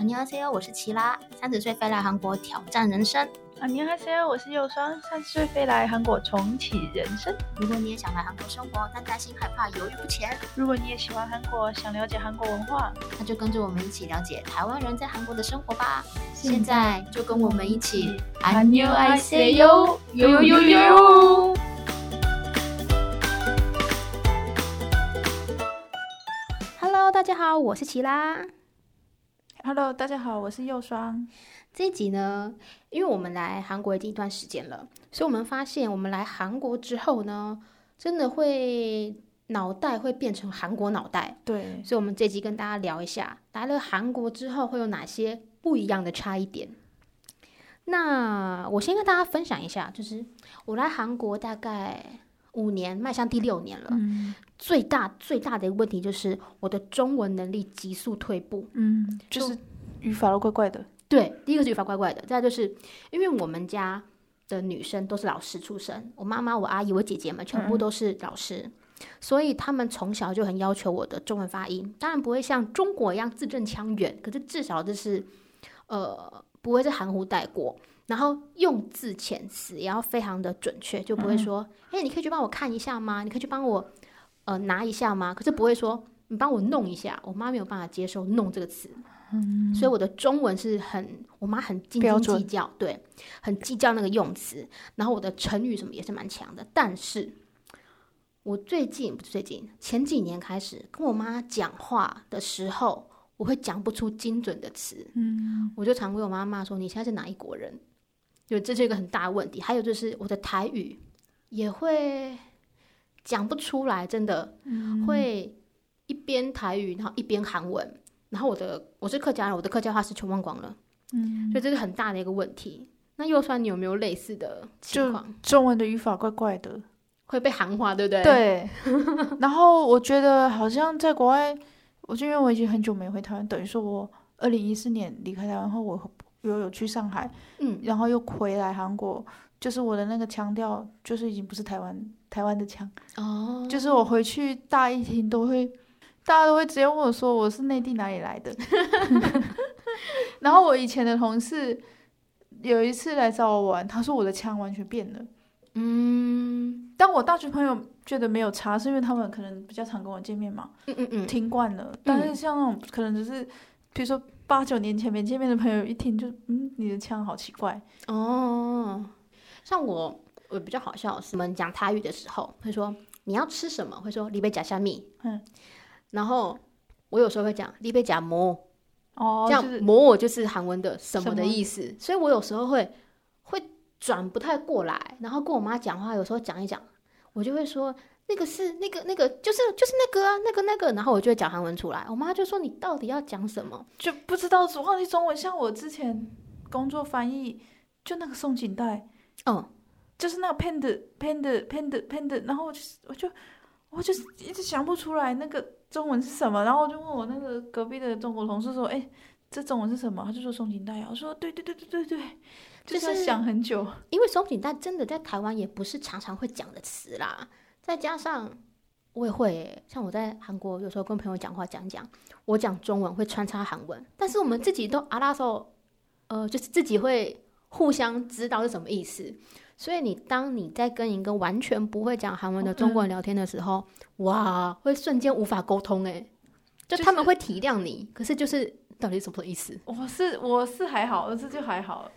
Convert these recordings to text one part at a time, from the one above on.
안녕하세요，我是琦拉，三十岁飞来韩国挑战人生。안녕하세요，我是又酸，三十岁飞来韩国重启人生。如果你也想来韩国生活，但担心害怕犹豫不前；如果你也喜欢韩国，想了解韩国文化，那就跟着我们一起了解台湾人在韩国的生活吧。现在就跟我们一起안녕하세요，呦呦呦呦。Hello，大家好，我是琦拉。 Hello，大家好，我是右双。这一集呢，因为我们来韩国已经一段时间了，所以我们发现我们来韩国之后呢，真的会脑袋会变成韩国脑袋。对，所以我们这集跟大家聊一下，来了韩国之后会有哪些不一样的差异点。那我先跟大家分享一下，就是我来韩国大概五年，迈向第六年了。嗯。最大最大的一个问题就是我的中文能力急速退步，嗯，就是语法都怪怪的。对，第一个是语法怪怪的，再就是因为我们家的女生都是老师出身，我妈妈、我阿姨、我姐姐们全部都是老师，嗯、所以他们从小就很要求我的中文发音，当然不会像中国一样字正腔圆，可是至少就是呃不会是含糊带过，然后用字遣词也要非常的准确，就不会说，哎、嗯，你可以去帮我看一下吗？你可以去帮我。呃，拿一下吗？可是不会说你帮我弄一下，我妈没有办法接受“弄”这个词，嗯，所以我的中文是很，我妈很斤斤计较，对，很计较那个用词。然后我的成语什么也是蛮强的，但是我最近不是最近前几年开始跟我妈讲话的时候，我会讲不出精准的词，嗯，我就常跟我妈骂说：“你现在是哪一国人？”就这是一个很大的问题。还有就是我的台语也会。讲不出来，真的、嗯、会一边台语，然后一边韩文，然后我的我是客家人，我的客家话是全忘光了，嗯，所以这是很大的一个问题。那又算，你有没有类似的情况？中文的语法怪怪的，会被韩化，对不对？对。然后我觉得好像在国外，我就因为我已经很久没回台湾，等于说我二零一四年离开台湾后，我又有去上海，嗯，然后又回来韩国，就是我的那个腔调，就是已经不是台湾。台湾的腔哦，oh. 就是我回去大一听都会，大家都会直接问我说我是内地哪里来的。然后我以前的同事有一次来找我玩，他说我的腔完全变了。嗯，但我大学朋友觉得没有差，是因为他们可能比较常跟我见面嘛。嗯嗯嗯，听惯了。但是像那种可能只是，比如说八九年前没见面的朋友，一听就嗯，你的腔好奇怪哦。Oh. 像我。我比较好笑，我们讲台语的时候会说你要吃什么，会说你要吃什么，嗯，然后我有时候会讲你要吃么，哦，这样馍我就是韩文的什么的意思，所以我有时候会会转不太过来，然后跟我妈讲话，有时候讲一讲，我就会说那个是那个那个就是就是那个啊那个那个，然后我就会讲韩文出来，我妈就说你到底要讲什么，就不知道忘记中文，像我之前工作翻译就那个松紧带，嗯。就是那个 pend pend pend pend，然后我就我就我就一直想不出来那个中文是什么，然后我就问我那个隔壁的中国同事说：“哎，这中文是什么？”他就说“松紧带”，我说：“对对对对对对，就是要想很久，因为松紧带真的在台湾也不是常常会讲的词啦。再加上我也会，像我在韩国有时候跟朋友讲话讲讲，我讲中文会穿插韩文，但是我们自己都阿拉时候，呃，就是自己会互相知道是什么意思。”所以你当你在跟一个完全不会讲韩文的中国人聊天的时候，嗯、哇，会瞬间无法沟通哎，就他们会体谅你，就是、可是就是到底什么意思？我是我是还好，这就还好，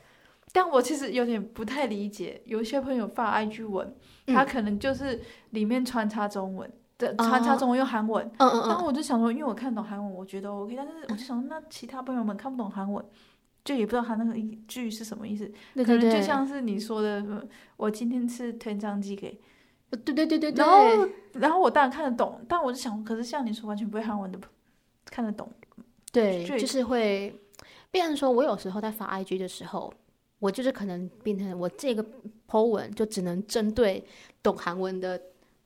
但我其实有点不太理解，有些朋友发 IG 文，他可能就是里面穿插中文的，穿插中文用韩文，嗯嗯嗯，然后我就想说，因为我看懂韩文，我觉得 OK，但是我就想说，那其他朋友们看不懂韩文。就也不知道他那个一句是什么意思，对对对，可能就像是你说的，我今天吃甜酱鸡给，对对对对，然后然后我当然看得懂，但我就想，可是像你说完全不会韩文的，看得懂，对，就是会，变成说我有时候在发 IG 的时候，我就是可能变成我这个 po 文就只能针对懂韩文的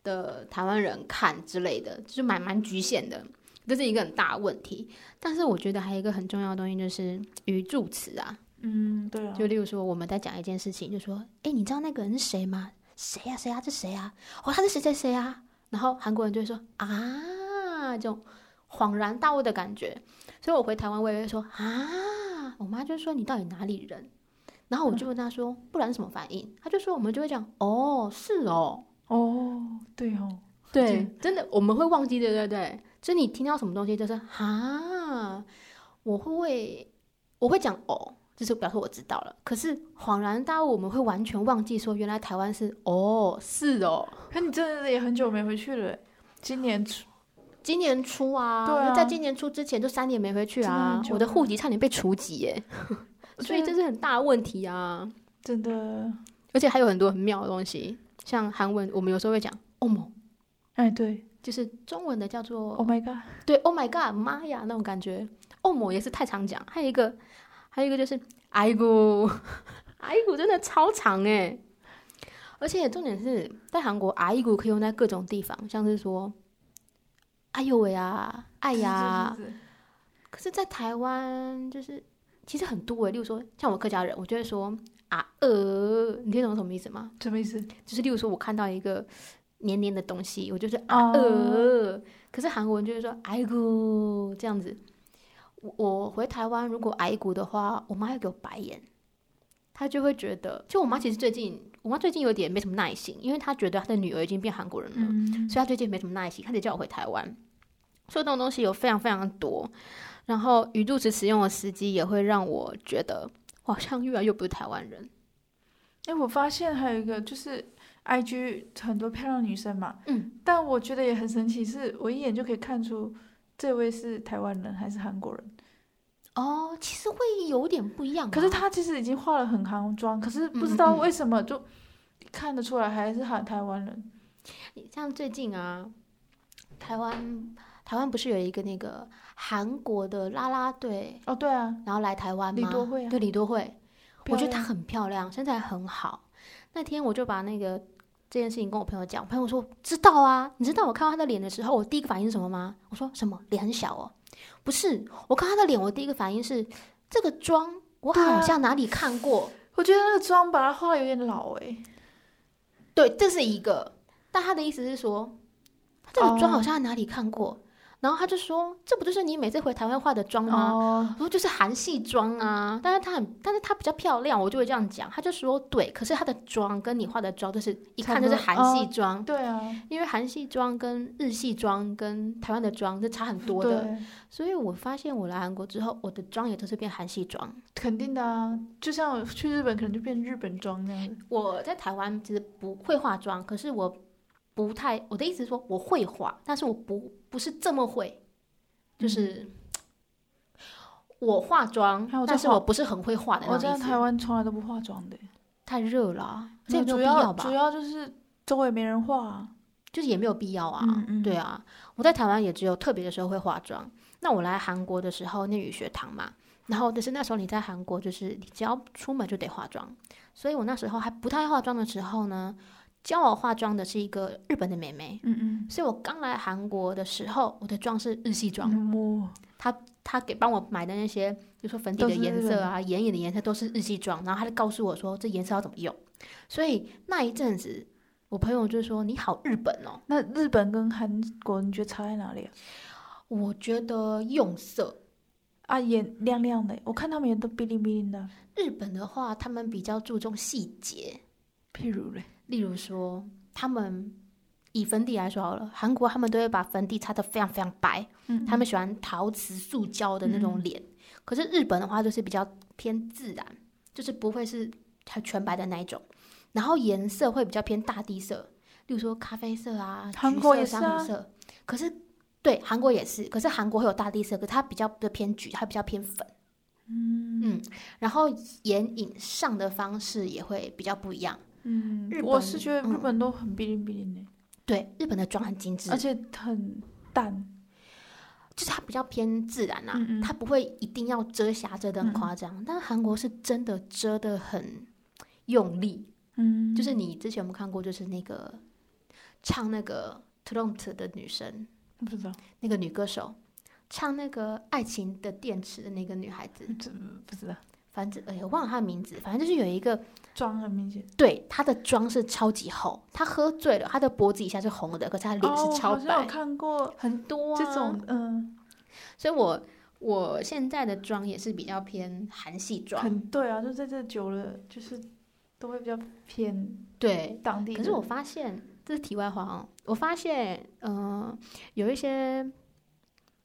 的台湾人看之类的，就是蛮蛮局限的。这是一个很大的问题，但是我觉得还有一个很重要的东西就是语助词啊。嗯，对啊。就例如说，我们在讲一件事情，就说：“哎，你知道那个人是谁吗？谁呀？谁呀？这谁啊？哦，他是谁谁谁啊？”然后韩国人就会说：“啊，这种恍然大悟的感觉。”所以我回台湾，我也会说：“啊。”我妈就说你到底哪里人？然后我就问他说，不然什么反应？他就说我们就会讲哦，是哦，哦，对哦，对，真的我们会忘记，对对对。就你听到什么东西，就是哈，我会我会讲哦，就是表示我知道了。可是恍然大悟，我们会完全忘记说，原来台湾是哦，是哦。可你真的也很久没回去了，今年初。今年初啊，对啊，在今年初之前就三年没回去啊，我的户籍差点被除籍耶，所以这是很大的问题啊，真的。而且还有很多很妙的东西，像韩文，我们有时候会讲“欧某”，哎，对，就是中文的叫做 “Oh my god”，对 “Oh my god”，妈呀那种感觉，“哦某”也是太常讲。还有一个，还有一个就是“哎姑”，哎姑真的超长哎，而且重点是在韩国，“哎姑”可以用在各种地方，像是说。哎呦喂啊，哎呀！可是，在台湾就是其实很多诶，例如说，像我客家人，我就会说啊呃，你听懂什么意思吗？什么意思？就是例如说，我看到一个黏黏的东西，我就是啊呃。Oh. 可是韩国人就会说哎姑这样子。我回台湾如果挨骨的话，我妈会给我白眼，她就会觉得，就我妈其实最近。我妈最近有点没什么耐心，因为她觉得她的女儿已经变韩国人了，嗯、所以她最近没什么耐心，她得叫我回台湾。所以这种东西有非常非常多，然后鱼肚词使用的时机也会让我觉得我好像越来越不是台湾人。哎，我发现还有一个就是，IG 很多漂亮女生嘛，嗯，但我觉得也很神奇，是我一眼就可以看出这位是台湾人还是韩国人。哦，其实会有点不一样。可是她其实已经化了很韩妆，可是不知道为什么就看得出来还是韩台湾人。像最近啊，台湾台湾不是有一个那个韩国的啦啦队哦，对啊，然后来台湾吗？李多惠啊，对李多惠，我觉得她很漂亮，身材很好。那天我就把那个这件事情跟我朋友讲，我朋友说知道啊，你知道我看到她的脸的时候，我第一个反应是什么吗？我说什么？脸很小哦。不是，我看她的脸，我第一个反应是这个妆，我好像哪里看过。啊、我觉得那个妆把她画的有点老哎、欸。对，这是一个。但他的意思是说，这个妆好像在哪里看过。Oh. 然后他就说：“这不就是你每次回台湾化的妆吗？”我说：“就是韩系妆啊。”但是她很，但是她比较漂亮，我就会这样讲。他就说：“对，可是她的妆跟你化的妆，就是一看就是韩系妆。”对啊，因为韩系妆跟日系妆跟台湾的妆是差很多的。所以我发现我来韩国之后，我的妆也都是变韩系妆。肯定的啊，就像去日本，可能就变日本妆那样。我在台湾其实不会化妆，可是我。不太，我的意思是说我会化，但是我不不是这么会，就是、嗯、我化妆，但是我不是很会化的。我在台湾从来都不化妆的，太热了、啊，这主要吧主要就是周围没人化，就是也没有必要啊。嗯嗯对啊，我在台湾也只有特别的时候会化妆。那我来韩国的时候，念语学堂嘛，然后但是那时候你在韩国就是你只要出门就得化妆，所以我那时候还不太化妆的时候呢。教我化妆的是一个日本的妹妹，嗯嗯，所以我刚来韩国的时候，我的妆是日系妆。嗯、她她给帮我买的那些，比如说粉底的颜色啊、眼影的颜色都是日系妆，然后她就告诉我说这颜色要怎么用。所以那一阵子，我朋友就说你好日本哦。那日本跟韩国你觉得差在哪里啊？我觉得用色啊，眼亮亮的，我看他们也都 bling bling 的。日本的话，他们比较注重细节，譬如嘞。例如说，他们以粉底来说好了，韩国他们都会把粉底擦得非常非常白，嗯，他们喜欢陶瓷、塑胶的那种脸。嗯、可是日本的话，就是比较偏自然，就是不会是它全白的那一种，然后颜色会比较偏大地色，例如说咖啡色啊，韩国也是啊，橘色。可是对，韩国也是，可是韩国会有大地色，可是它比较的偏橘，它比较偏粉，嗯嗯，然后眼影上的方式也会比较不一样。嗯，我是觉得日本都很 bling bling 的，对，日本的妆很精致，而且很淡，就是它比较偏自然啊，嗯嗯。它不会一定要遮瑕遮的很夸张，嗯、但韩国是真的遮的很用力，嗯，就是你之前有没有看过，就是那个唱那个 Tront 的女生，不知道那个女歌手唱那个爱情的电池的那个女孩子，不知道。反正哎呀，我忘了她的名字。反正就是有一个妆很明显，对，他的妆是超级厚。他喝醉了，他的脖子以下是红的，可是他脸是超白。哦、好像有看过很多、啊、这种，嗯。所以我我现在的妆也是比较偏韩系妆。很对啊，就在这久了，就是都会比较偏对当地。可是我发现，这是题外话哦，我发现，嗯、呃，有一些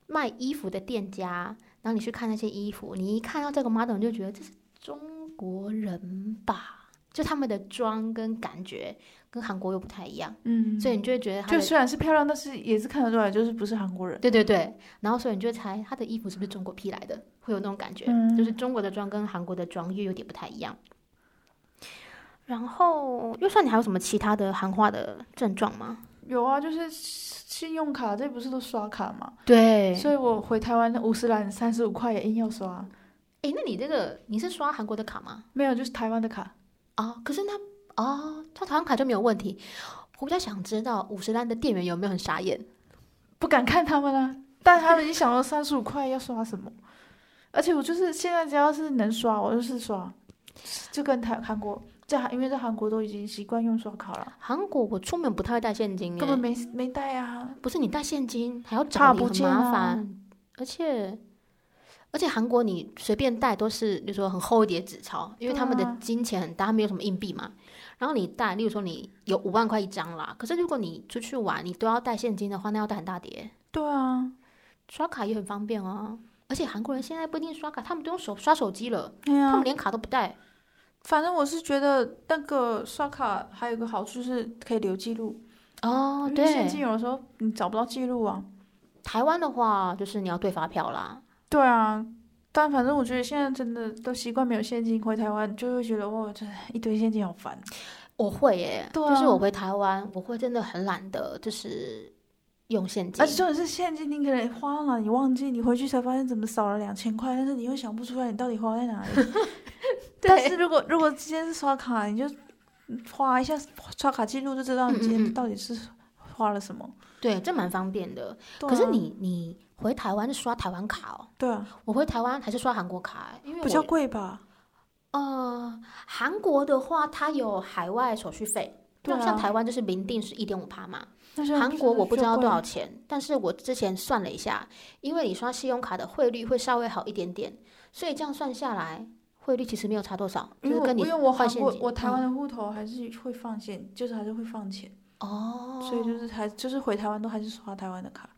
卖衣服的店家，然后你去看那些衣服，你一看到这个 model，你就觉得这是中国人吧？就他们的妆跟感觉跟韩国又不太一样，嗯，所以你就会觉得，就虽然是漂亮，但是也是看得出来就是不是韩国人。对对对，然后所以你就猜他的衣服是不是中国批来的，会有那种感觉，嗯、就是中国的妆跟韩国的妆又有点不太一样。然后，又算你还有什么其他的韩化的症状吗？有啊，就是信用卡这不是都刷卡吗？对，所以我回台湾五十岚三十五块也硬要刷。哎，那你这个你是刷韩国的卡吗？没有，就是台湾的卡。啊、哦，可是他啊、哦，他台湾卡就没有问题。我比较想知道五十单的店员有没有很傻眼，不敢看他们啊。但他们已经想到三十五块要刷什么，而且我就是现在只要是能刷，我就是刷，就跟台韩国在韩，因为在韩国都已经习惯用刷卡了。韩国我出门不太会带现金，根本没没带啊。不是你带现金还要找你很麻烦，啊、而且。而且韩国你随便带都是，比如说很厚一叠纸钞，因为他们的金钱很大，没有什么硬币嘛。然后你带，例如说你有五万块一张啦，可是如果你出去玩，你都要带现金的话，那要带很大叠。对啊，刷卡也很方便啊。而且韩国人现在不一定刷卡，他们都用手刷手机了，啊，他们连卡都不带。反正我是觉得那个刷卡还有个好处是可以留记录哦。对，现金有的时候你找不到记录啊。台湾的话就是你要对发票啦。对啊，但反正我觉得现在真的都习惯没有现金，回台湾就会觉得哇，这一堆现金好烦。我会耶，对啊，就是我回台湾，我会真的很懒得，就是用现金。而且重点是现金，你可能花了，你忘记，你回去才发现怎么少了两千块，但是你又想不出来你到底花在哪里。但是如果如果今天是刷卡，你就花一下刷卡记录就知道你今天到底是花了什么。嗯嗯对，这蛮方便的。啊、可是你你回台湾是刷台湾卡哦？对啊，我回台湾还是刷韩国卡，因为比较贵吧？呃，韩国的话它有海外手续费，对、啊，像台湾就是明定是一点五趴嘛。韩国我不知道多少钱，但是我之前算了一下，因为你刷信用卡的汇率会稍微好一点点，所以这样算下来汇率其实没有差多少。就是跟你因为我韩国我台湾的户头还是会放现，嗯、就是还是会放钱。哦，所以就是还就是回台湾都还是刷台湾的卡，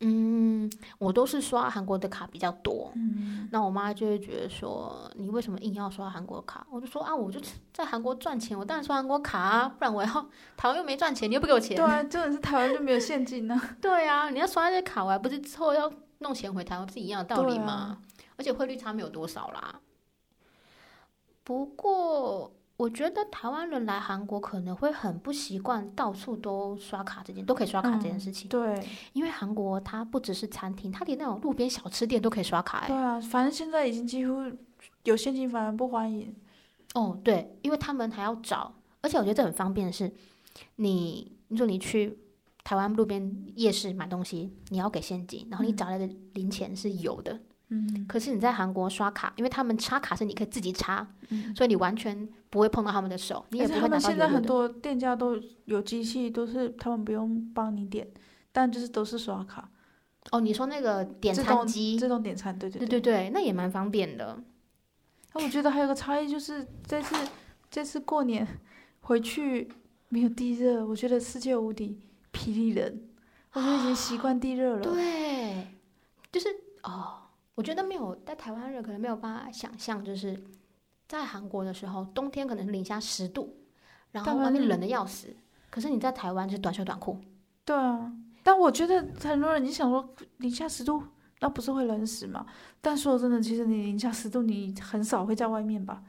嗯，我都是刷韩国的卡比较多，嗯，那我妈就会觉得说，你为什么硬要刷韩国卡？我就说啊，我就在韩国赚钱，我当然刷韩国卡啊，不然我要台湾又没赚钱，你又不给我钱，对啊，真的是台湾就没有现金呢，对啊，你要刷那些卡，我还不是之后要弄钱回台湾，不是一样的道理吗？啊、而且汇率差没有多少啦，不过。我觉得台湾人来韩国可能会很不习惯到处都刷卡这件都可以刷卡这件事情。嗯、对，因为韩国它不只是餐厅，它连那种路边小吃店都可以刷卡、欸。对啊，反正现在已经几乎有现金反而不欢迎。哦，对，因为他们还要找，而且我觉得这很方便的是，你你说你去台湾路边夜市买东西，你要给现金，然后你找来的零钱是有的。嗯嗯，可是你在韩国刷卡，因为他们插卡是你可以自己插，嗯、所以你完全不会碰到他们的手，你也不会拿到的。现在很多店家都有机器，都是他们不用帮你点，但就是都是刷卡。哦，你说那个点餐机，自动点餐，对对对对对，那也蛮方便的。那我觉得还有个差异就是这次这次过年 回去没有地热，我觉得世界无敌霹雳人，我就已经习惯地热了。对，就是哦。我觉得没有在台湾热可能没有办法想象，就是在韩国的时候，冬天可能是零下十度，然后外面冷的要死。可是你在台湾就是短袖短裤。对啊，但我觉得很多人你想说零下十度，那不是会冷死吗？但说真的，其实你零下十度，你很少会在外面吧？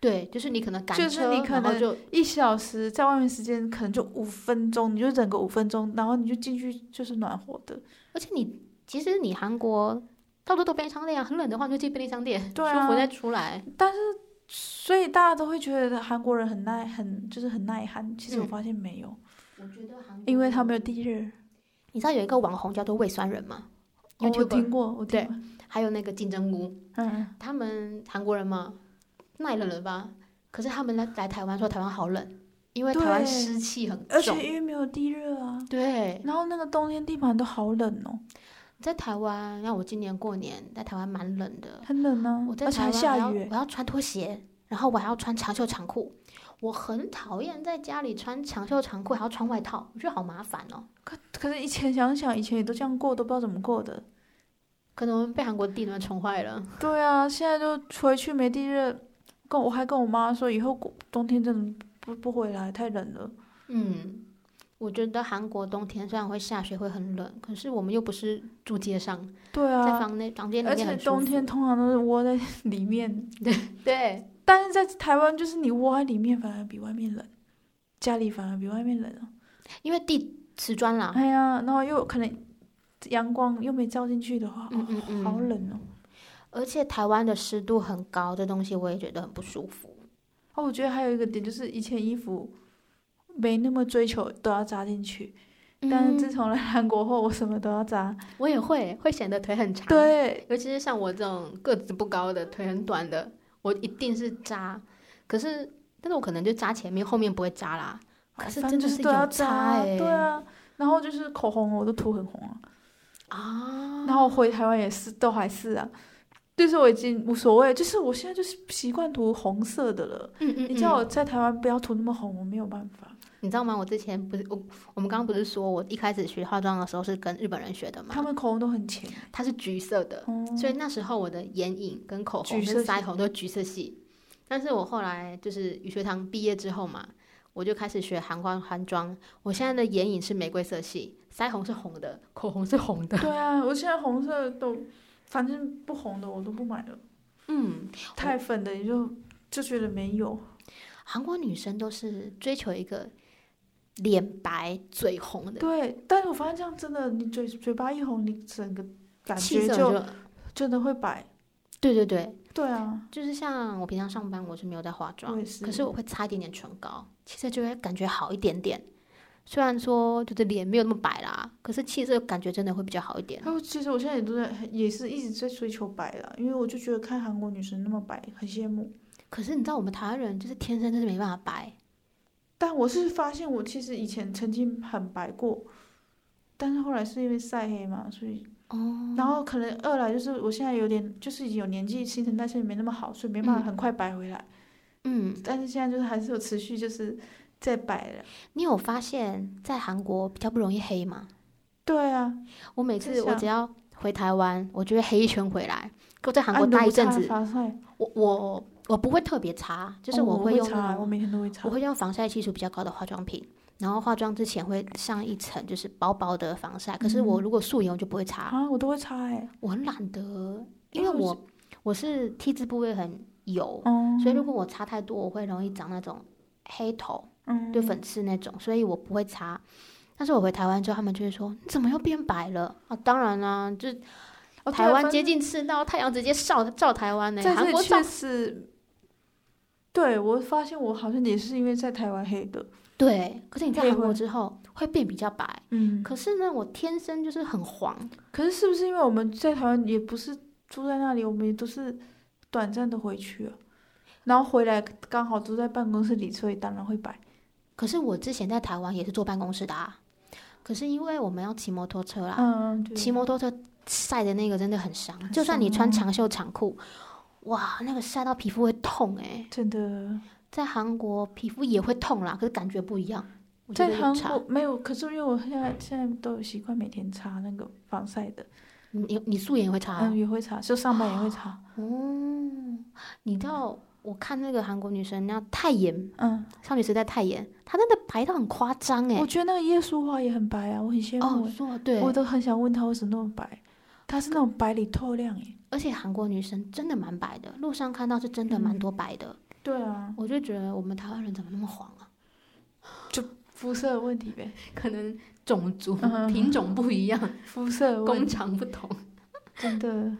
对，就是你可能赶车，就是你可能就一小时在外面时间可能就五分钟，你就整个五分钟，然后你就进去就是暖和的。而且你其实你韩国。到处都便利商店啊，很冷的话就进便利商店，对啊，舒服再出来。但是，所以大家都会觉得韩国人很耐，很就是很耐寒。其实我发现没有，我觉得韩国，因为他没有地热。你知道有一个网红叫做胃酸人吗？我听过，我对。还有那个金针菇，嗯，他们韩国人嘛，耐冷了吧？可是他们来来台湾说台湾好冷，因为台湾湿气很重，而且因为没有地热啊。对。然后那个冬天地板都好冷哦。在台湾，像我今年过年在台湾蛮冷的，很冷啊。我在台湾下雨，我要穿拖鞋，然后我还要穿长袖长裤。我很讨厌在家里穿长袖长裤还要穿外套，我觉得好麻烦哦。可可是以前想想，以前也都这样过，都不知道怎么过的。可能被韩国地暖宠坏了。对啊，现在就回去没地热，跟我还跟我妈说，以后冬天真的不不回来，太冷了。嗯，我觉得韩国冬天虽然会下雪会很冷，可是我们又不是住街上。对啊。在房内房间里面。而且冬天通常都是窝在里面。对 对。但是在台湾，就是你窝在里面反而比外面冷，家里反而比外面冷啊，因为地瓷砖啦。哎呀，然后又可能阳光又没照进去的话，嗯嗯嗯，好冷哦。而且台湾的湿度很高，这东西我也觉得很不舒服。哦，我觉得还有一个点就是以前衣服没那么追求都要扎进去，嗯、但是自从来韩国后，我什么都要扎。我也会，会显得腿很长。对，尤其是像我这种个子不高的，腿很短的。我一定是扎，可是，但是我可能就扎前面，后面不会扎啦。可是真的是要扎哎，对啊。然后就是口红，我都涂很红啊。啊。然后回台湾也是，都还是啊。就是我已经无所谓，就是我现在就是习惯涂红色的了。嗯嗯，嗯。你叫我在台湾不要涂那么红，我没有办法。你知道吗？我之前不是我，我们刚刚不是说我一开始学化妆的时候是跟日本人学的吗？他们口红都很浅，它是橘色的，嗯、所以那时候我的眼影跟口红跟腮红都是橘色系。但是我后来就是语学堂毕业之后嘛，我就开始学韩国韩妆。我现在的眼影是玫瑰色系，腮红是红的，口红是红的。对啊，我现在红色都，反正不红的我都不买了。嗯，太粉的也就就觉得没有。韩国女生都是追求一个。脸白嘴红的，对，但是我发现这样真的，你嘴嘴巴一红，你整个感觉就真的会白。对对对，对啊，就是像我平常上班，我是没有在化妆，是可是我会擦一点点唇膏，气色就会感觉好一点点。虽然说就是脸没有那么白啦，可是气色感觉真的会比较好一点。其实我现在也都在，也是一直在追求白啦，因为我就觉得看韩国女生那么白，很羡慕。可是你知道我们台湾人就是天生就是没办法白。但我是发现，我其实以前曾经很白过，但是后来是因为晒黑嘛，所以，哦，然后可能二来就是我现在有点，就是已经有年纪，新陈代谢没那么好，所以没办法很快白回来，嗯，但是现在就是还是有持续就是在白了。你有发现，在韩国比较不容易黑吗？对啊，我每次我只要回台湾，我就会黑一圈回来。我在韩国待一阵子，啊、我我。我不会特别擦，就是我会用，哦、我，会我每天都会擦。我会用防晒系数比较高的化妆品，然后化妆之前会上一层就是薄薄的防晒。嗯、可是我如果素颜，我就不会擦。啊，我都会擦哎、欸，我很懒得，因为我我是 T 字部位很油，嗯、所以如果我擦太多，我会容易长那种黑头，嗯，就粉刺那种，所以我不会擦。但是我回台湾之后，他们就会说你怎么又变白了？啊，当然啦、啊，就台湾接近赤道，太阳直接照照台湾呢、欸。韩国照是。对，我发现我好像也是因为在台湾黑的。对，可是你在韩国之后会变比较白。嗯，可是呢，我天生就是很黄。可是是不是因为我们在台湾也不是住在那里，我们也都是短暂的回去啊，然后回来刚好都在办公室里，所以当然会白。可是我之前在台湾也是坐办公室的啊，可是因为我们要骑摩托车啦，嗯，骑摩托车晒的那个真的很伤，很伤，就算你穿长袖长裤。哇，那个晒到皮肤会痛哎、欸！真的，在韩国皮肤也会痛啦，可是感觉不一样。在韩国没有，可是因为我现在现在都有习惯每天擦那个防晒的。你你素颜也会擦？嗯，也会擦，就上班也会擦。哦，你知道我看那个韩国女生那泰妍，嗯，少女时代泰妍，她真的白到很夸张哎！我觉得那个叶舒华也很白啊，我很羡慕。哦，对，我都很想问她为什么那么白。她是那种白里透亮耶。而且韩国女生真的蛮白的，路上看到是真的蛮多白的。嗯、对啊，我就觉得我们台湾人怎么那么黄啊？就肤色问题呗，可能种族品种不一样，肤色工厂不同，真的。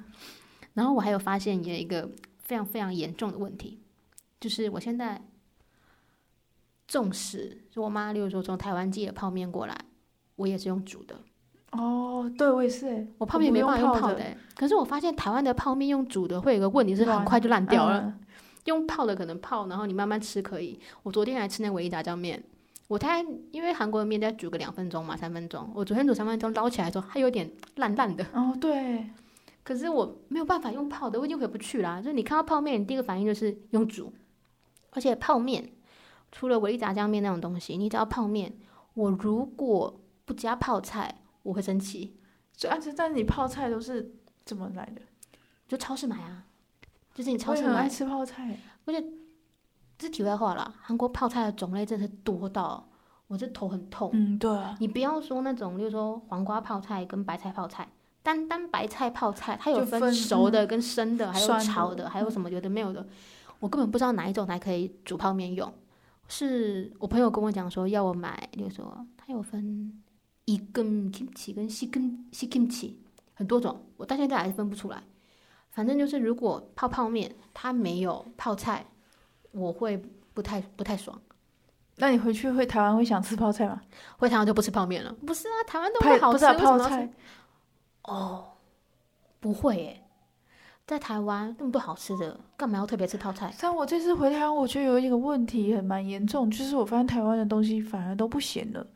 然后我还有发现有一个非常非常严重的问题，就是我现在纵使就我妈，例如说从台湾寄的泡面过来，我也是用煮的。哦，对，我也是诶，我泡面没办法用泡的，可是我发现台湾的泡面用煮的会有个问题是很快就烂掉了，嗯、用泡的可能泡，然后你慢慢吃可以。我昨天还吃那唯一炸酱面，我太因为韩国的面再煮个两分钟嘛，三分钟。我昨天煮三分钟，捞起来的时候它有点烂烂的。哦，对。可是我没有办法用泡的，我已经回不去啦。就是你看到泡面，你第一个反应就是用煮。而且泡面，除了唯一炸酱面那种东西，你只要泡面，我如果不加泡菜，我会生气。就而且但是你泡菜都是怎么来的？就超市买啊。就是你超市买。我很爱吃泡菜。而且这是题外话了，韩国泡菜的种类真的是多到我这头很痛。嗯，对。你不要说那种，就是说黄瓜泡菜跟白菜泡菜。单单白菜泡菜，它有分熟的跟生的，还有炒的，还有什么有的没有的，我根本不知道哪一种才可以煮泡面用。是我朋友跟我讲说要我买，比如说它有分一根 kimchi 跟西根西 kimchi 很多种，我到现在还是分不出来。反正就是如果泡泡面它没有泡菜，我会不太不太爽。那你回去回台湾会想吃泡菜吗？回台湾就不吃泡面了。不是啊，台湾都会好吃泡菜。哦，不会耶，在台湾那么多好吃的，干嘛要特别吃泡菜？像我这次回台湾，我觉得有一个问题很蛮严重，就是我发现台湾的东西反而都不咸了。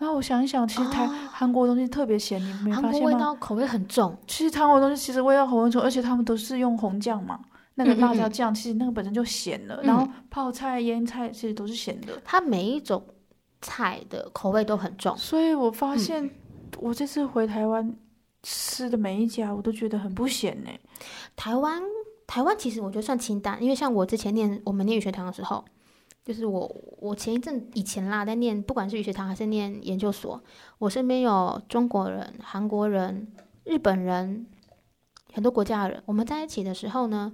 然后我想一想，其实台、哦、韩国的东西特别咸，你没发现吗？韩国味道口味很重。其实韩国东西其实味道口味重，而且他们都是用红酱嘛，那个辣椒酱，其实那个本身就咸了。然后泡菜、腌菜其实都是咸的。它每一种菜的口味都很重，所以我发现我这次回台湾。吃的每一家我都觉得很不咸呢。台湾台湾其实我觉得算清淡，因为像我之前念我们念语学堂的时候，就是我我前一阵以前啦在念，不管是语学堂还是念研究所，我身边有中国人、韩国人、日本人，很多国家的人。我们在一起的时候呢，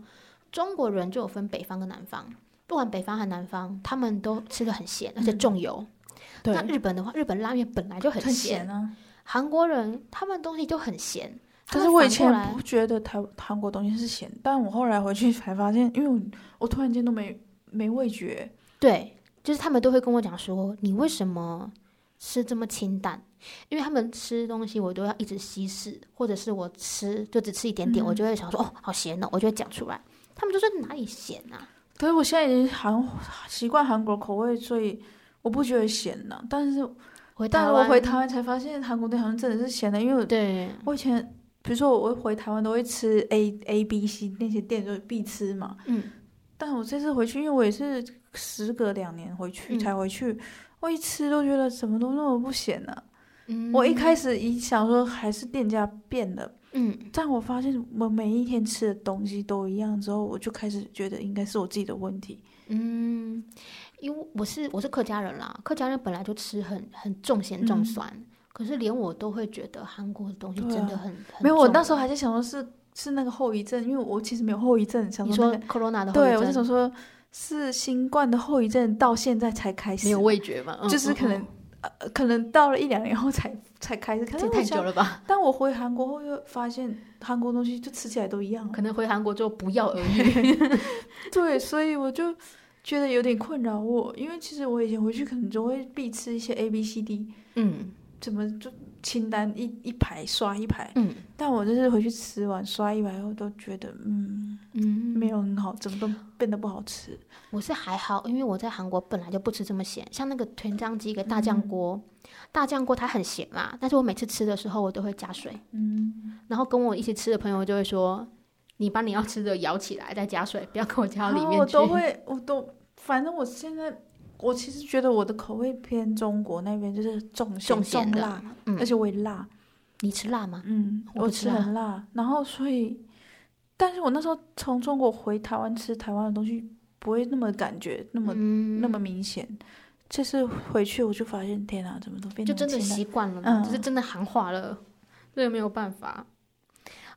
中国人就有分北方跟南方，不管北方还南方，他们都吃的很咸，而且重油。嗯、对，那日本的话，日本拉面本来就很咸啊。韩国人他们东西就很咸，可是我以前不觉得台韩国东西是咸，但我后来回去才发现，因为我，我突然间都没没味觉。对，就是他们都会跟我讲说，你为什么吃这么清淡？因为他们吃东西我都要一直稀释，或者是我吃就只吃一点点，嗯、我就会想说哦，好咸哦，我就会讲出来。他们就说哪里咸啊？可是我现在已经韩习惯韩国口味，所以我不觉得咸了，但是。但是我回台湾才发现，韩国店好像真的是咸的，因为我对我以前，比如说我回台湾都会吃 A A B C 那些店就必吃嘛，嗯，但我这次回去，因为我也是时隔两年回去才回去，嗯、我一吃都觉得怎么都那么不咸呢、啊。嗯，我一开始一想说还是店家变了，嗯，但我发现我每一天吃的东西都一样之后，我就开始觉得应该是我自己的问题，嗯。因为我是我是客家人啦，客家人本来就吃很很重咸重酸，嗯，可是连我都会觉得韩国的东西真的很，啊、很没有。我那时候还在想说是是那个后遗症，因为我其实没有后遗症，想说那个 Corona 的后遗症，对，我就想说是新冠的后遗症，到现在才开始没有味觉嘛，嗯，就是可能，嗯呃、可能到了一两年后才才开始，可能太久了吧。但我回韩国后又发现韩国东西就吃起来都一样，可能回韩国就不药而愈。对，所以我就。觉得有点困扰我，因为其实我以前回去可能就会必吃一些 A B C D，嗯，怎么就清单一一排刷一排，嗯，但我就是回去吃完刷一排后都觉得，嗯嗯，没有很好，怎么都变得不好吃。我是还好，因为我在韩国本来就不吃这么咸，像那个豚酱鸡一个大酱锅，嗯、大酱锅它很咸嘛，但是我每次吃的时候我都会加水，嗯，然后跟我一起吃的朋友就会说。你把你要吃的舀起来，再加水，不要跟我加到里面去。我都会，我都，反正我现在，我其实觉得我的口味偏中国那边，就是重咸重辣，嗯，而且我也辣。你吃辣吗？嗯，我吃很辣。然后所以，但是我那时候从中国回台湾吃台湾的东西，不会那么感觉那么、嗯、那么明显。这次回去我就发现，天啊，怎么都变就真的习惯了，嗯，就是真的韩化了，这个没有办法，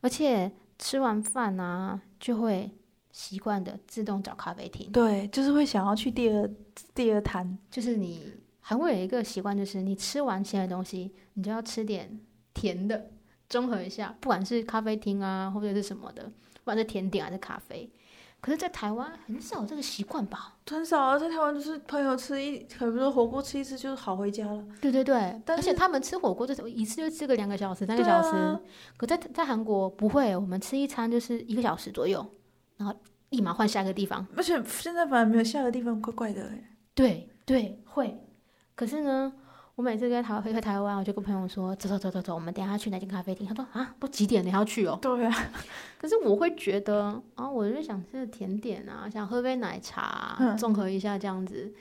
而且。吃完饭啊，就会习惯的自动找咖啡厅。对，就是会想要去第二第二摊。就是你还会有一个习惯，就是你吃完咸的东西，你就要吃点甜的，综合一下。不管是咖啡厅啊，或者是什么的，不管是甜点还是咖啡。可是，在台湾很少有这个习惯吧？很少啊，在台湾就是朋友吃一，比如说火锅吃一次就是好回家了。对对对，而且他们吃火锅就是一次就吃个两个小时、三个小时。啊、可在在韩国不会，我们吃一餐就是一个小时左右，然后立马换下一个地方。而且现在反而没有下个地方，怪怪的。对对，会可是呢，我每次跟台回回台湾，我就跟朋友说，走走走走走，我们等下去哪间咖啡厅？他说啊，都几点了，要去哦？对啊。可是我会觉得啊，我就想吃甜点啊，想喝杯奶茶，啊，综、嗯、合一下这样子。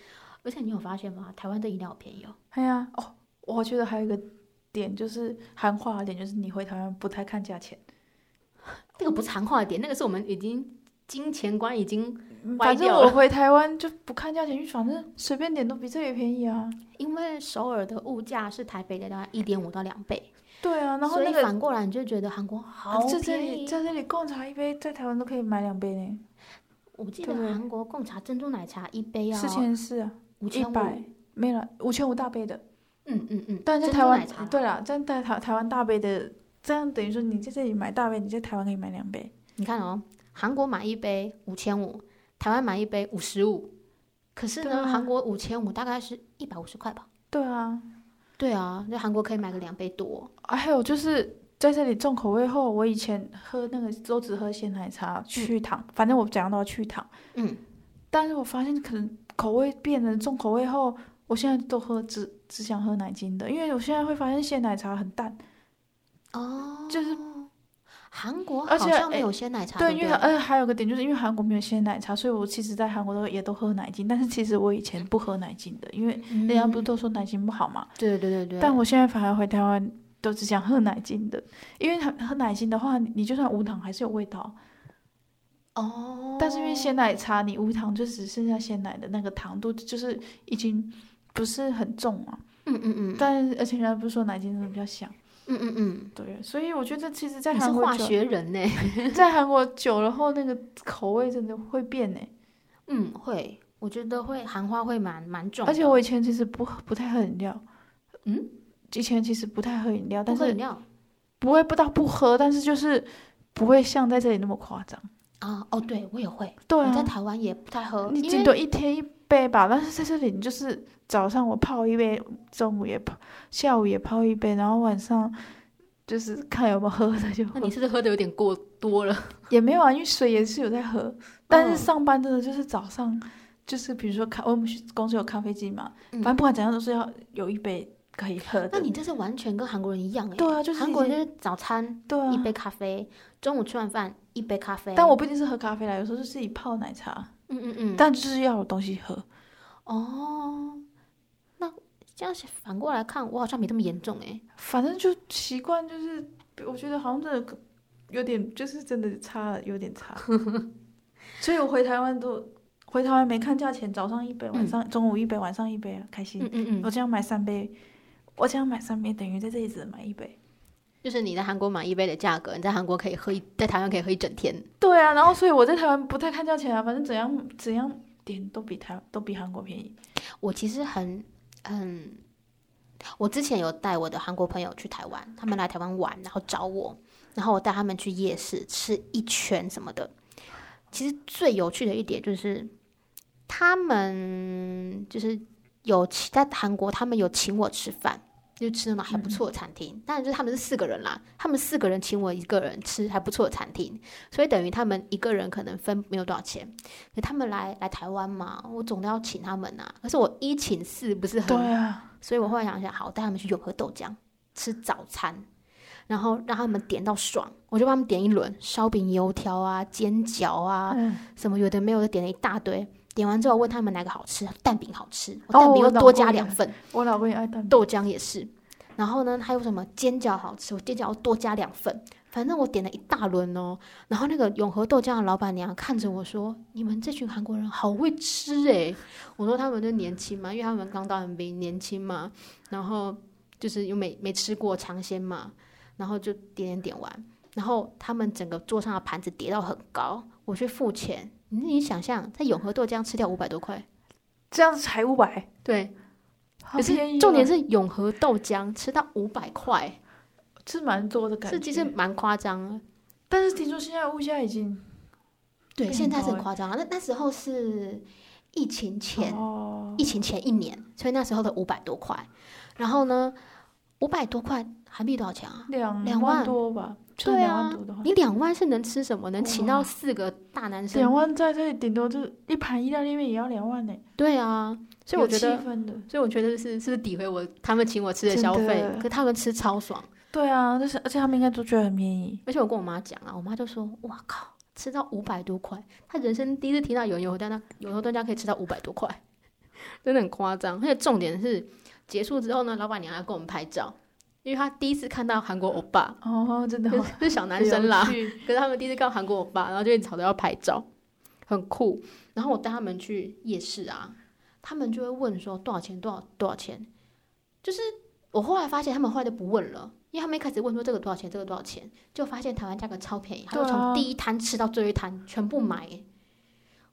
而且你有发现吗？台湾的饮料便宜哦。对呀，哦，我觉得还有一个点就是韩化的点，就是你回台湾不太看价钱。那个不是韩化的点，那个是我们已经金钱观已经。反正我回台湾就不看价钱，反正随便点都比这里便宜啊。因为首尔的物价是台北的大概一点五到两倍。对啊，然后、那个、反过来你就觉得韩国好便宜。在这里，在这里贡茶一杯在台湾都可以买两杯呢。我记得韩国贡茶珍珠奶茶一杯要四千四啊，五千五没了，五千五大杯的。嗯嗯嗯。但在台湾，对了，在台台台湾大杯的，这样等于说你在这里买大杯，你在台湾可以买两杯。你看哦，韩国买一杯五千五。台湾买一杯五十五，可是呢，韩、啊、国五千五大概是一百五十块吧？对啊，对啊，那韩国可以买个两杯多。啊，还有就是在这里重口味后，我以前喝那个都只喝鲜奶茶去糖、嗯，反正我怎样都要去糖。嗯，但是我发现可能口味变了，重口味后，我现在都喝只只想喝奶精的，因为我现在会发现鲜奶茶很淡。哦，就是。韩国好像没有鲜奶茶，对，因为呃还有个点，就是因为韩国没有鲜奶茶，所以我其实在韩国都也都喝奶精。但是其实我以前不喝奶精的，因为人家不是都说奶精不好嘛。对对对对。但我现在反而回台湾都只想喝奶精的，因为喝奶精的话，你就算无糖还是有味道。哦。但是因为鲜奶茶，你无糖就只剩下鲜奶的那个糖度，就是已经不是很重了。嗯嗯嗯。但而且人家不是说奶精真的比较香。嗯嗯嗯嗯，对，所以我觉得其实，在韩国化学人呢，在韩国久了后，那个口味真的会变呢。嗯，会，我觉得会韩化会蛮蛮重。而且我以前其实不不太喝饮料，嗯，以前其实不太喝饮料，但是饮料不会不到不喝，但是就是不会像在这里那么夸张啊。哦，对我也会，对啊，我在台湾也不太喝，你顶多一天一杯吧。但是在这里，你就是。早上我泡一杯，中午也泡，下午也泡一杯，然后晚上就是看有没有喝的就喝。那你是不是喝的有点过多了？也没有啊，因为水也是有在喝。但是上班真的就是早上，就是比如说咖，我们公司有咖啡机嘛，反正不管怎样都是要有一杯可以喝的。那你这是完全跟韩国人一样哎。对啊，就是韩国人就是早餐对啊，一杯咖啡，中午吃完饭一杯咖啡。但我不一定是喝咖啡啦，有时候是自己泡奶茶。嗯嗯嗯。但就是要有东西喝。哦。那这样反过来看，我好像没这么严重哎。反正就习惯，就是我觉得好像真的有点，就是真的差，有点差。所以我回台湾都回台湾没看价钱，早上一杯，晚上、嗯、中午一杯，晚上一杯，开心。嗯嗯嗯。我这样买三杯，我这样买三杯等于在这里只能买一杯。就是你在韩国买一杯的价格，你在韩国可以喝一，在台湾可以喝一整天。对啊，然后所以我在台湾不太看价钱啊，反正怎样怎样点都比台都比韩国便宜。我其实很。嗯，我之前有带我的韩国朋友去台湾，他们来台湾玩，然后找我，然后我带他们去夜市吃一圈什么的。其实最有趣的一点就是，他们就是有在韩国，他们有请我吃饭。就吃那种还不错的餐厅，当然就是他们是四个人啦，他们四个人请我一个人吃还不错的餐厅，所以等于他们一个人可能分没有多少钱。可他们来来台湾嘛，我总得要请他们啊。可是我一请四不是很，对啊，所以我后来想想，好，带他们去永和豆浆吃早餐，然后让他们点到爽，我就帮他们点一轮烧饼、油条啊、煎饺啊，嗯、什么有的没有的点了一大堆。点完之后问他们哪个好吃，蛋饼好吃，我蛋饼又多加两份。我老公也爱蛋饼，豆浆也是。然后呢，还有什么煎饺好吃，我煎饺要多加两份。反正我点了一大轮哦。然后那个永和豆浆的老板娘看着我说：“你们这群韩国人好会吃诶。”我说他们就年轻嘛，因为他们刚到横滨，年轻嘛。然后就是又没没吃过尝鲜嘛，然后就点点点完。然后他们整个桌上的盘子叠到很高，我去付钱。你你想象在永和豆浆吃掉五百多块，这样子才五百？对，可是重点是永和豆浆吃到五百块，是蛮多的感觉，这其实蛮夸张。但是听说现在物价已经，对，现在是很夸张啊。那那时候是疫情前，哦，疫情前一年，所以那时候的五百多块。然后呢，五百多块韩币多少钱啊？两两万多吧。对啊，你两万是能吃什么？能请到四个大男生？两万在这里顶多就是一盘意大利面也要两万呢。对啊，所以我觉得，所以我觉得是是不是诋毁我他们请我吃的消费？可他们吃超爽。对啊，就是而且他们应该都觉得很便宜。而且我跟我妈讲啊，我妈就说：“哇靠，吃到五百多块，她人生第一次听到有人有在那有头东家可以吃到五百多块，真的很夸张。而且重点是结束之后呢，老板娘还跟我们拍照。”因为他第一次看到韩国欧巴哦，真的，是小男生啦。可是他们第一次看到韩国欧巴，然后就吵着要拍照，很酷。然后我带他们去夜市啊，他们就会问说多少钱，多少多少钱。就是我后来发现，他们后来就不问了，因为他们一开始问说这个多少钱，这个多少钱，就发现台湾价格超便宜，他就从第一摊吃到最后一摊全部买。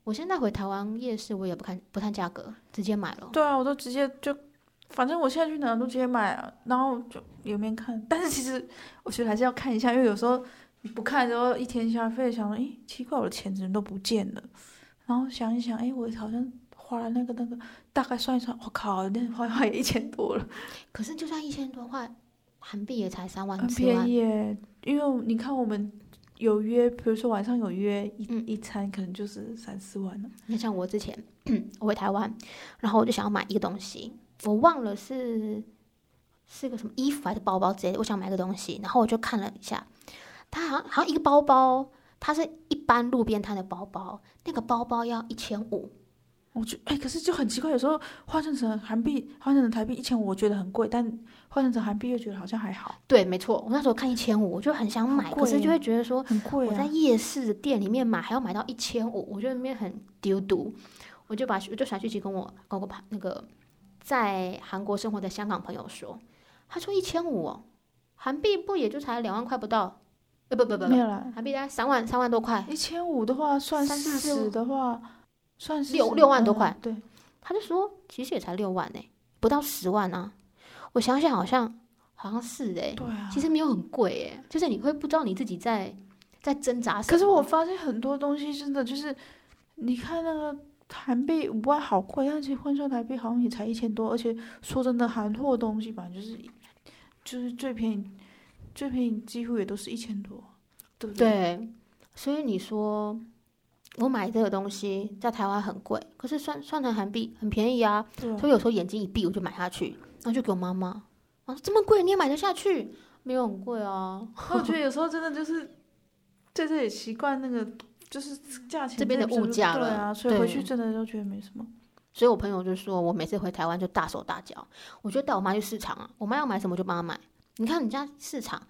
我现在回台湾夜市，我也不看不看价格，直接买了。对啊，我都直接就。反正我现在去哪都直接买啊，然后就里面看。但是其实我觉得还是要看一下，因为有时候你不看之后，一天消费想说，诶，奇怪，我的钱怎么都不见了？然后想一想，诶，我好像花了那个那个，大概算一算，我靠，那花花也一千多了。可是就算一千多块，韩币也才三万，很便宜耶。因为你看我们有约，比如说晚上有约一、嗯、一餐，可能就是三四万了。你像我之前 我回台湾，然后我就想要买一个东西。我忘了是是个什么衣服还是包包之类的，我想买个东西，然后我就看了一下，它好像好像一个包包，它是一般路边摊的包包，那个包包要一千五，我觉哎，可是就很奇怪，有时候换算成韩币，换算成台币一千五，我觉得很贵，但换算成韩币又觉得好像还好。对，没错，我那时候看一千五，我就很想买，可是就会觉得说很贵，我在夜市店里面买还要买到一千五，我觉得那边很丢毒，我就把我就想去跟我跟我那个。在韩国生活的香港朋友说，他说一千五哦，韩币不也就才两万块不到？呃，不不不，没有了，韩币大概三万三万多块。一千五的话算四十的话，算是六六万多块。对，他就说其实也才六万呢，不到十万啊。我想想好像好像是哎，对啊，其实没有很贵哎，就是你会不知道你自己在在挣扎什么。可是我发现很多东西真的就是，你看那个。韩币五万好贵，但是换算台币好像也才一千多。而且说真的，韩货东西吧，就是就是最便宜，最便宜几乎也都是一千多，对不对？对。所以你说我买这个东西在台湾很贵，可是算算成韩币很便宜啊。对。所以有时候眼睛一闭，我就买下去，然后就给我妈妈，啊，这么贵你也买得下去？没有很贵啊。我觉得有时候真的就是在这里习惯那个。就是价钱这边的物价了，对啊，所以回去真的就觉得没什么。所以我朋友就说，我每次回台湾就大手大脚，我就带我妈去市场啊，我妈要买什么就帮她买。你看人家市场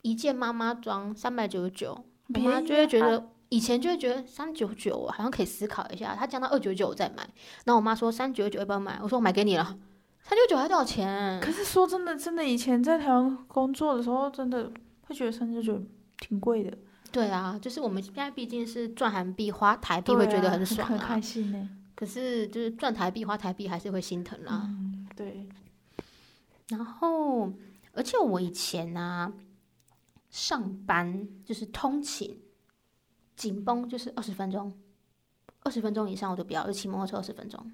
一件妈妈装三百九十九，我妈就会觉得以前就会觉得三九九好像可以思考一下，她降到二九九我再买。然后我妈说三九九要不要买？我说我买给你了，三九九还多少钱？可是说真的，真的以前在台湾工作的时候，真的会觉得三九九挺贵的。对啊，就是我们现在毕竟是赚韩币花台币，会觉得很爽啊，啊很开心呢。可是就是赚台币花台币，还是会心疼啦。嗯，对。然后，而且我以前呢、啊，上班就是通勤紧绷，就是二十分钟，二十分钟以上我都不要，就骑摩托车二十分钟。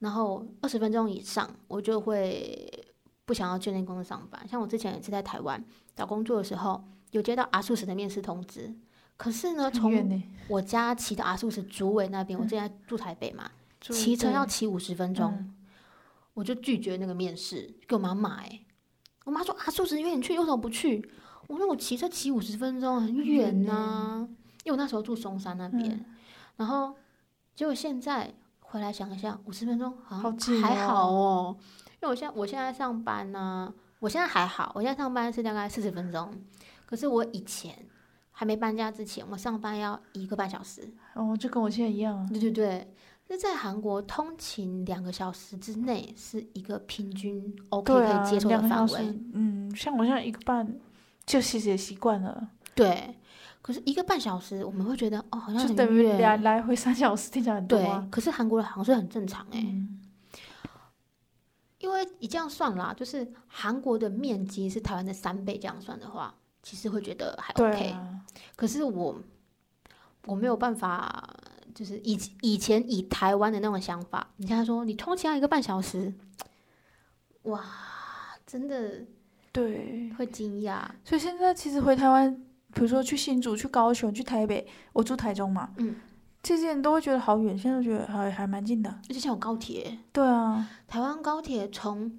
然后二十分钟以上，我就会不想要去那公司上班。像我之前也是在台湾找工作的时候。有接到阿素石的面试通知，可是呢，从我家骑到阿素石竹围那边，我现在住台北嘛，骑车要骑五十分钟，嗯，我就拒绝那个面试，给我妈骂哎，我妈说阿素石远你去，为什么不去？我说我骑车骑五十分钟很远呐，啊，因为我那时候住松山那边，嗯，然后结果现在回来想一下，五十分钟好像还好哦，因为我现在我现在上班呢，啊，我现在还好，我现在上班是大概四十分钟。可是我以前还没搬家之前，我上班要一个半小时。哦，就跟我现在一样啊。对对对，那在韩国通勤两个小时之内是一个平均 OK 可以接受的范围。嗯，像我现在一个半，就其实也习惯了。对，可是一个半小时我们会觉得哦，好像。就等于来来回三小时，听起来很多啊。对，可是韩国人好像是很正常哎、欸嗯，因为你这样算啦，就是韩国的面积是台湾的三倍，这样算的话。其实会觉得还 OK，啊，可是我我没有办法，就是以以前以台湾的那种想法，你像他说你通勤要一个半小时，哇，真的对，会惊讶。所以现在其实回台湾，比如说去新竹、去高雄、去台北，我住台中嘛，嗯，这些人都会觉得好远，现在都觉得还还蛮近的。而且像有高铁，对啊，台湾高铁从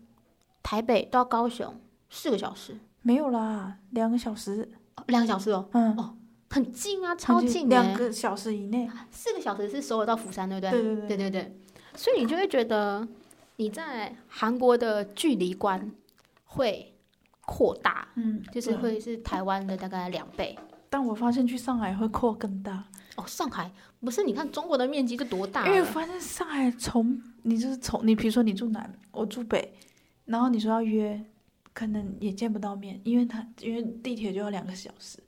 台北到高雄四个小时，没有啦，两个小时，哦、两个小时哦，嗯哦。很近啊，超近，两个小时以内，四个小时是首尔到釜山，对不对？对对对，对对对。所以你就会觉得你在韩国的距离观会扩大，嗯，就是会是台湾的大概两倍。但我发现去上海会扩更大。哦，上海不是？你看中国的面积是多大？因为我发现上海从你就是从你，比如说你住南，我住北，然后你说要约，可能也见不到面，因为他因为地铁就要两个小时。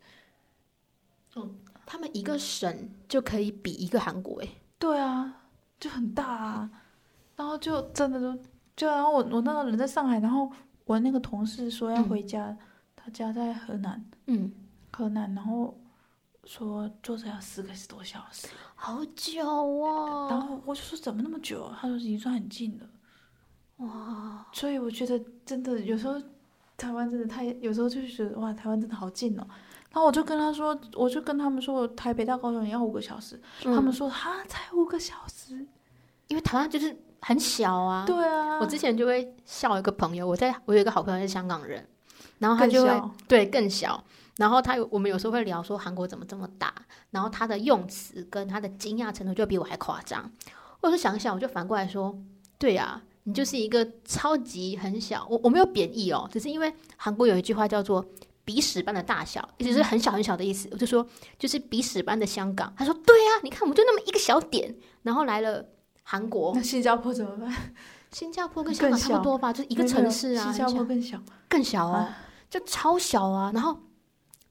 嗯，他们一个省就可以比一个韩国哎，对啊，就很大啊，然后就真的就就然后我我那个人在上海，然后我那个同事说要回家，嗯、他家在河南，嗯，河南，然后说坐车要四个多小时，好久哦，然后我就说怎么那么久？他说已经算很近了，哇，所以我觉得真的有时候台湾真的太，有时候就是觉得哇，台湾真的好近哦。然后我就跟他说，我就跟他们说，我台北到高雄也要五个小时。嗯、他们说哈，才五个小时，因为台湾就是很小啊。对啊。我之前就会笑一个朋友，我在我有一个好朋友是香港人，然后他就会对更小，然后他有我们有时候会聊说韩国怎么这么大，然后他的用词跟他的惊讶程度就比我还夸张。我就想想，我就反过来说，对呀、啊，你就是一个超级很小，我我没有贬义哦，只是因为韩国有一句话叫做。鼻屎般的大小，也就是很小很小的意思。嗯、我就说，就是鼻屎般的香港。他说：“对呀、啊，你看，我们就那么一个小点，然后来了韩国。那新加坡怎么办？新加坡跟香港差不多吧，就是一个城市啊。新加坡更小，更小哦，啊、就超小啊。然后，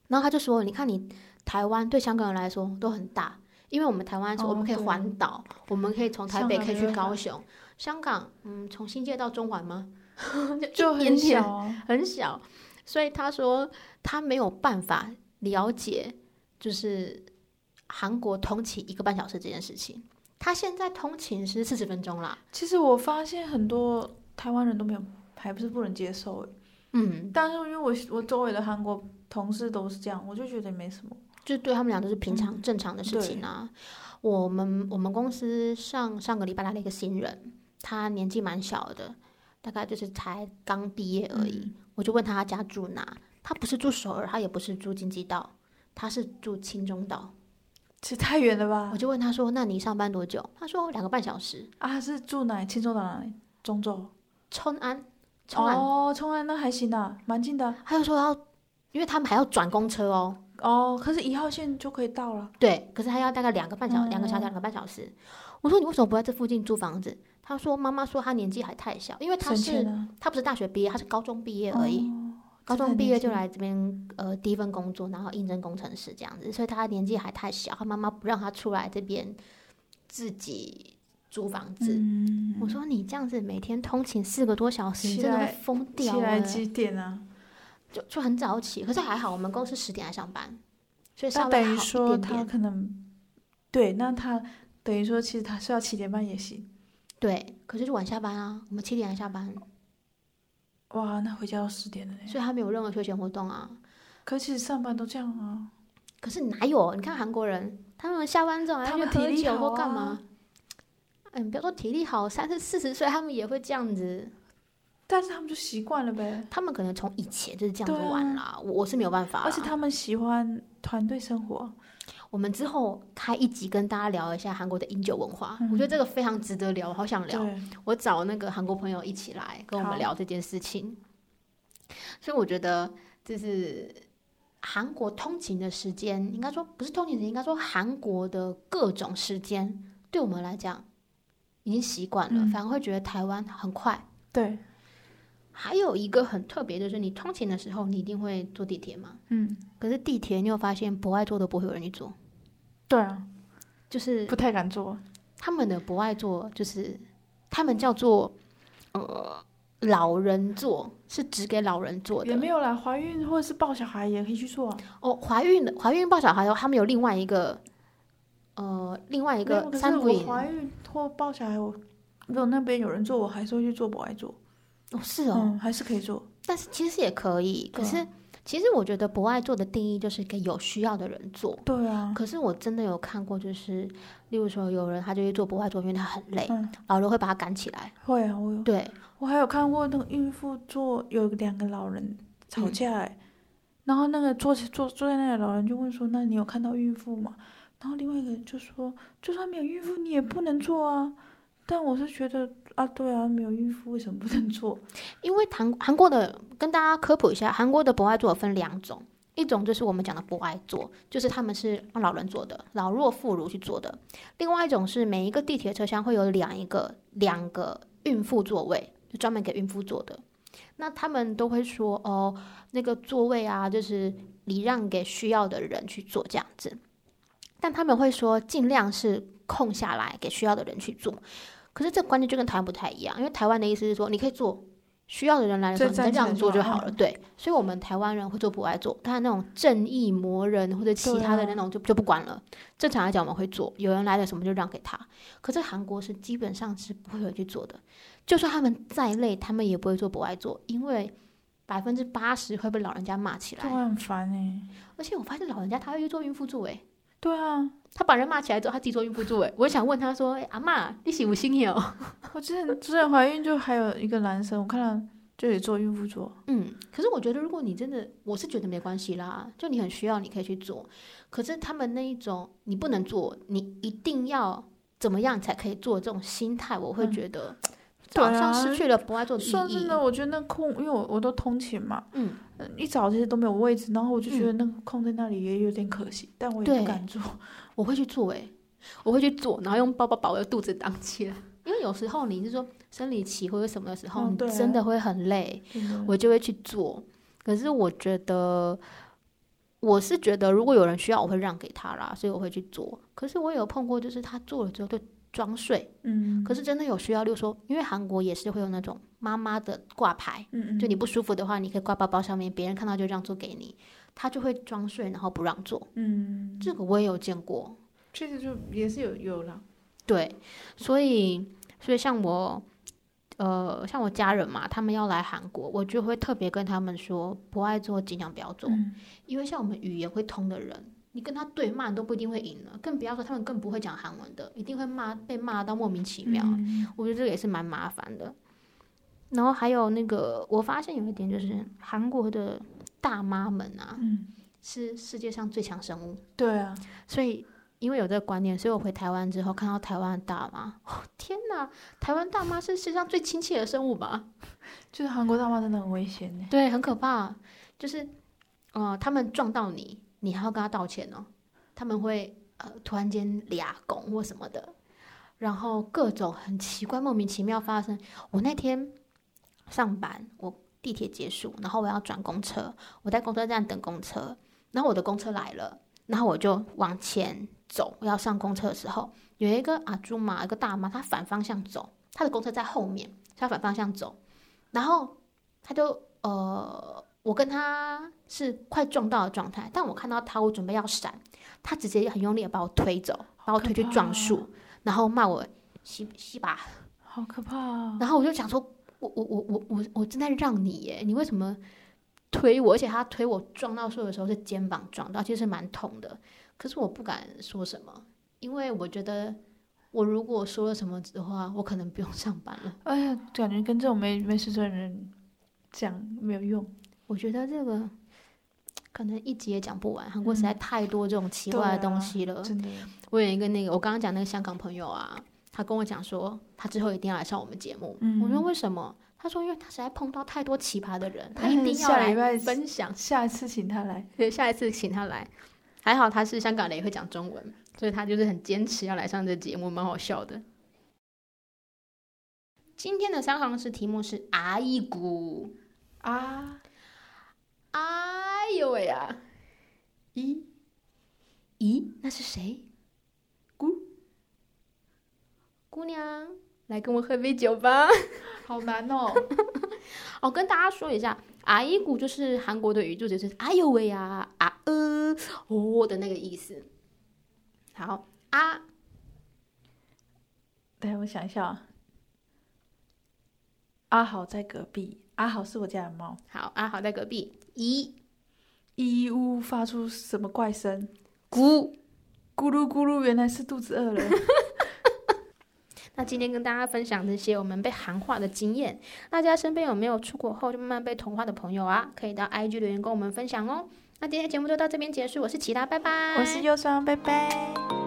然后他就说：你看，你台湾对香港人来说都很大，因为我们台湾说我们可以环岛，哦、我们可以从台北可以去高雄。香港，嗯，从新界到中环吗？就很小、啊，很小。”所以他说他没有办法了解，就是韩国通勤一个半小时这件事情。他现在通勤是四十分钟啦。其实我发现很多台湾人都没有，还不是不能接受。嗯，但是因为我我周围的韩国同事都是这样，我就觉得没什么，就对他们俩都是平常正常的事情啊。嗯、我们我们公司上上个礼拜来了一个新人，他年纪蛮小的，大概就是才刚毕业而已。嗯我就问他，家住哪？他不是住首尔，他也不是住京畿道，他是住青中岛，这太远了吧？我就问他说：“那你上班多久？”他说：“两个半小时。”啊，是住哪里？清中岛哪里？中州？春安？哦，春安那还行啊，蛮近的。他就说要，因为他们还要转公车哦。哦，可是一号线就可以到了。对，可是他要大概两个半小时，两、嗯、个小时，两个半小时。我说：“你为什么不在这附近租房子？”他说：“妈妈说他年纪还太小，因为他是他不是大学毕业，他是高中毕业而已。哦、高中毕业就来这边呃第一份工作，然后应征工程师这样子，所以他年纪还太小，他妈妈不让他出来这边自己租房子。嗯”我说：“你这样子每天通勤四个多小时，你真的会疯掉。”起来几点啊？就就很早起，可是还好，我们公司十点来上班，所以他等于说他可能对，那他等于说其实他是要七点半也行。对，可是就晚下班啊，我们七点来下班。哇，那回家要十点了嘞。所以他没有任何休闲活动啊。可是其实上班都这样啊。可是哪有？你看韩国人，他们下班之后还要去喝酒或干嘛？哎，你不要说体力好，三十四十岁他们也会这样子。但是他们就习惯了呗。他们可能从以前就是这样子玩啦。我我是没有办法。而且他们喜欢团队生活。我们之后开一集跟大家聊一下韩国的饮酒文化，嗯、我觉得这个非常值得聊，我好想聊。我找那个韩国朋友一起来跟我们聊这件事情。所以我觉得，就是韩国通勤的时间，应该说不是通勤时间，应该说韩国的各种时间，对我们来讲已经习惯了，嗯、反而会觉得台湾很快。对。还有一个很特别就是，你通勤的时候，你一定会坐地铁吗？嗯。可是地铁，你有发现不爱坐的不会有人去坐。对啊，就是不太敢坐。他们的不爱坐，就是他们叫做呃老人座，是只给老人坐的。也没有啦，怀孕或者是抱小孩也可以去坐啊。哦，怀孕的怀孕抱小孩，他们有另外一个呃另外一个三不。怀孕或抱小孩，我如果那边有人坐，我还是会去坐不爱坐。哦，是哦，嗯，还是可以做。但是其实也可以，可是。其实我觉得不爱做的定义就是给有需要的人做。对啊。可是我真的有看过，就是例如说有人他就去做不爱做，因为他很累，嗯、老人会把他赶起来。会啊，我有。对，我还有看过那个孕妇做有两个老人吵架，哎、嗯，然后那个坐坐坐在那里老人就问说：“那你有看到孕妇吗？”然后另外一个人就说：“就算没有孕妇，你也不能做啊。”但我是觉得啊，对啊，没有孕妇为什么不能做？因为韩韩国的跟大家科普一下，韩国的博爱座分两种，一种就是我们讲的博爱座，就是他们是让老人坐的，老弱妇孺去坐的；另外一种是每一个地铁车厢会有两一个两个孕妇座位，就专门给孕妇坐的。那他们都会说哦，那个座位啊，就是礼让给需要的人去坐这样子，但他们会说尽量是空下来给需要的人去坐。可是这观念就跟台湾不太一样，因为台湾的意思是说，你可以做，需要的人来的时候，你再让座就好了。对，所以我们台湾人会做博爱做，但那种正义魔人或者其他的那种就就不管了。正常来讲，我们会做，有人来了什么就让给他。可是韩国是基本上是不会有人去做的，就算他们再累，他们也不会做博爱做，因为百分之八十会被老人家骂起来。这很烦哎！而且我发现老人家他会去做孕妇座哎。对啊，他把人骂起来之后，他自己坐孕妇座。哎，我想问他说：“哎、欸，阿嬷，你喜不喜哦？” 我之前之前怀孕就还有一个男生，我看到就也做孕妇座。嗯，可是我觉得如果你真的，我是觉得没关系啦，就你很需要，你可以去做。可是他们那一种，你不能做，你一定要怎么样才可以做？这种心态，我会觉得。嗯好像失去了不爱座的意义。说真的，我觉得那空，因为我我都通勤嘛，嗯，一早这些都没有位置，然后我就觉得那个空在那里也有点可惜，嗯、但我也不敢坐。我会去做诶，我会去做，然后用包包把我的肚子挡起来，因为有时候你是说生理期或者什么的时候，嗯、你真的会很累，我就会去做。可是我觉得，我是觉得如果有人需要，我会让给他啦，所以我会去做。可是我有碰过，就是他做了之后就。装睡，嗯，可是真的有需要，例如说，因为韩国也是会有那种妈妈的挂牌，嗯，就你不舒服的话，你可以挂包包上面，别人看到就让座给你，他就会装睡，然后不让座，嗯，这个我也有见过，确实就也是有有了，对，所以所以像我，呃，像我家人嘛，他们要来韩国，我就会特别跟他们说，不爱做尽量不要做，嗯，因为像我们语言会通的人。你跟他对骂都不一定会赢了，更不要说他们更不会讲韩文的，一定会骂被骂到莫名其妙。嗯、我觉得这个也是蛮麻烦的。然后还有那个，我发现有一点就是韩国的大妈们啊，嗯、是世界上最强生物。对啊，所以因为有这个观念，所以我回台湾之后看到台湾的大妈，哦天哪，台湾大妈是世界上最亲切的生物吧？就是韩国大妈真的很危险呢。对，很可怕。就是，呃，他们撞到你。你还要跟他道歉哦，他们会呃突然间俩拱或什么的，然后各种很奇怪、莫名其妙发生。我那天上班，我地铁结束，然后我要转公车，我在公车站等公车，然后我的公车来了，然后我就往前走，要上公车的时候，有一个阿朱玛，一个大妈，她反方向走，她的公车在后面，她反方向走，然后她就呃。我跟他是快撞到的状态，但我看到他，我准备要闪，他直接很用力的把我推走，把我推去撞树，然后骂我西西巴，好可怕啊！然后我就想说，我我我我我我正在让你耶，你为什么推我？而且他推我撞到树的时候是肩膀撞到，其实蛮痛的。可是我不敢说什么，因为我觉得我如果说了什么的话，我可能不用上班了。哎呀，感觉跟这种没没事的人讲没有用。我觉得这个可能一集也讲不完，韩国实在太多这种奇怪的东西了。嗯啊、真的，我有一个那个，我刚刚讲那个香港朋友啊，他跟我讲说，他之后一定要来上我们节目。嗯、我说为什么？他说因为他实在碰到太多奇葩的人，他一定要来分享。下一次请他来，对，下一次请他来。还好他是香港人，也会讲中文，所以他就是很坚持要来上这节目，蛮好笑的。今天的三行诗题目是阿一股啊。哎呦喂呀！咦咦，那是谁？姑姑娘，来跟我喝杯酒吧。好难哦！哦，跟大家说一下，阿依古就是韩国的语助词，就是哎呦喂呀，啊呃哦的那个意思。好啊，等下我想一下啊。阿豪在隔壁，阿豪是我家的猫。好，阿豪在隔壁。咦，咦呜发出什么怪声？咕咕噜咕噜，原来是肚子饿了。那今天跟大家分享这些我们被韩化的经验，大家身边有没有出国后就慢慢被同化的朋友啊？可以到 IG 留言跟我们分享哦。那今天节目就到这边结束，我是琦拉，拜拜。我是忧桑，拜拜。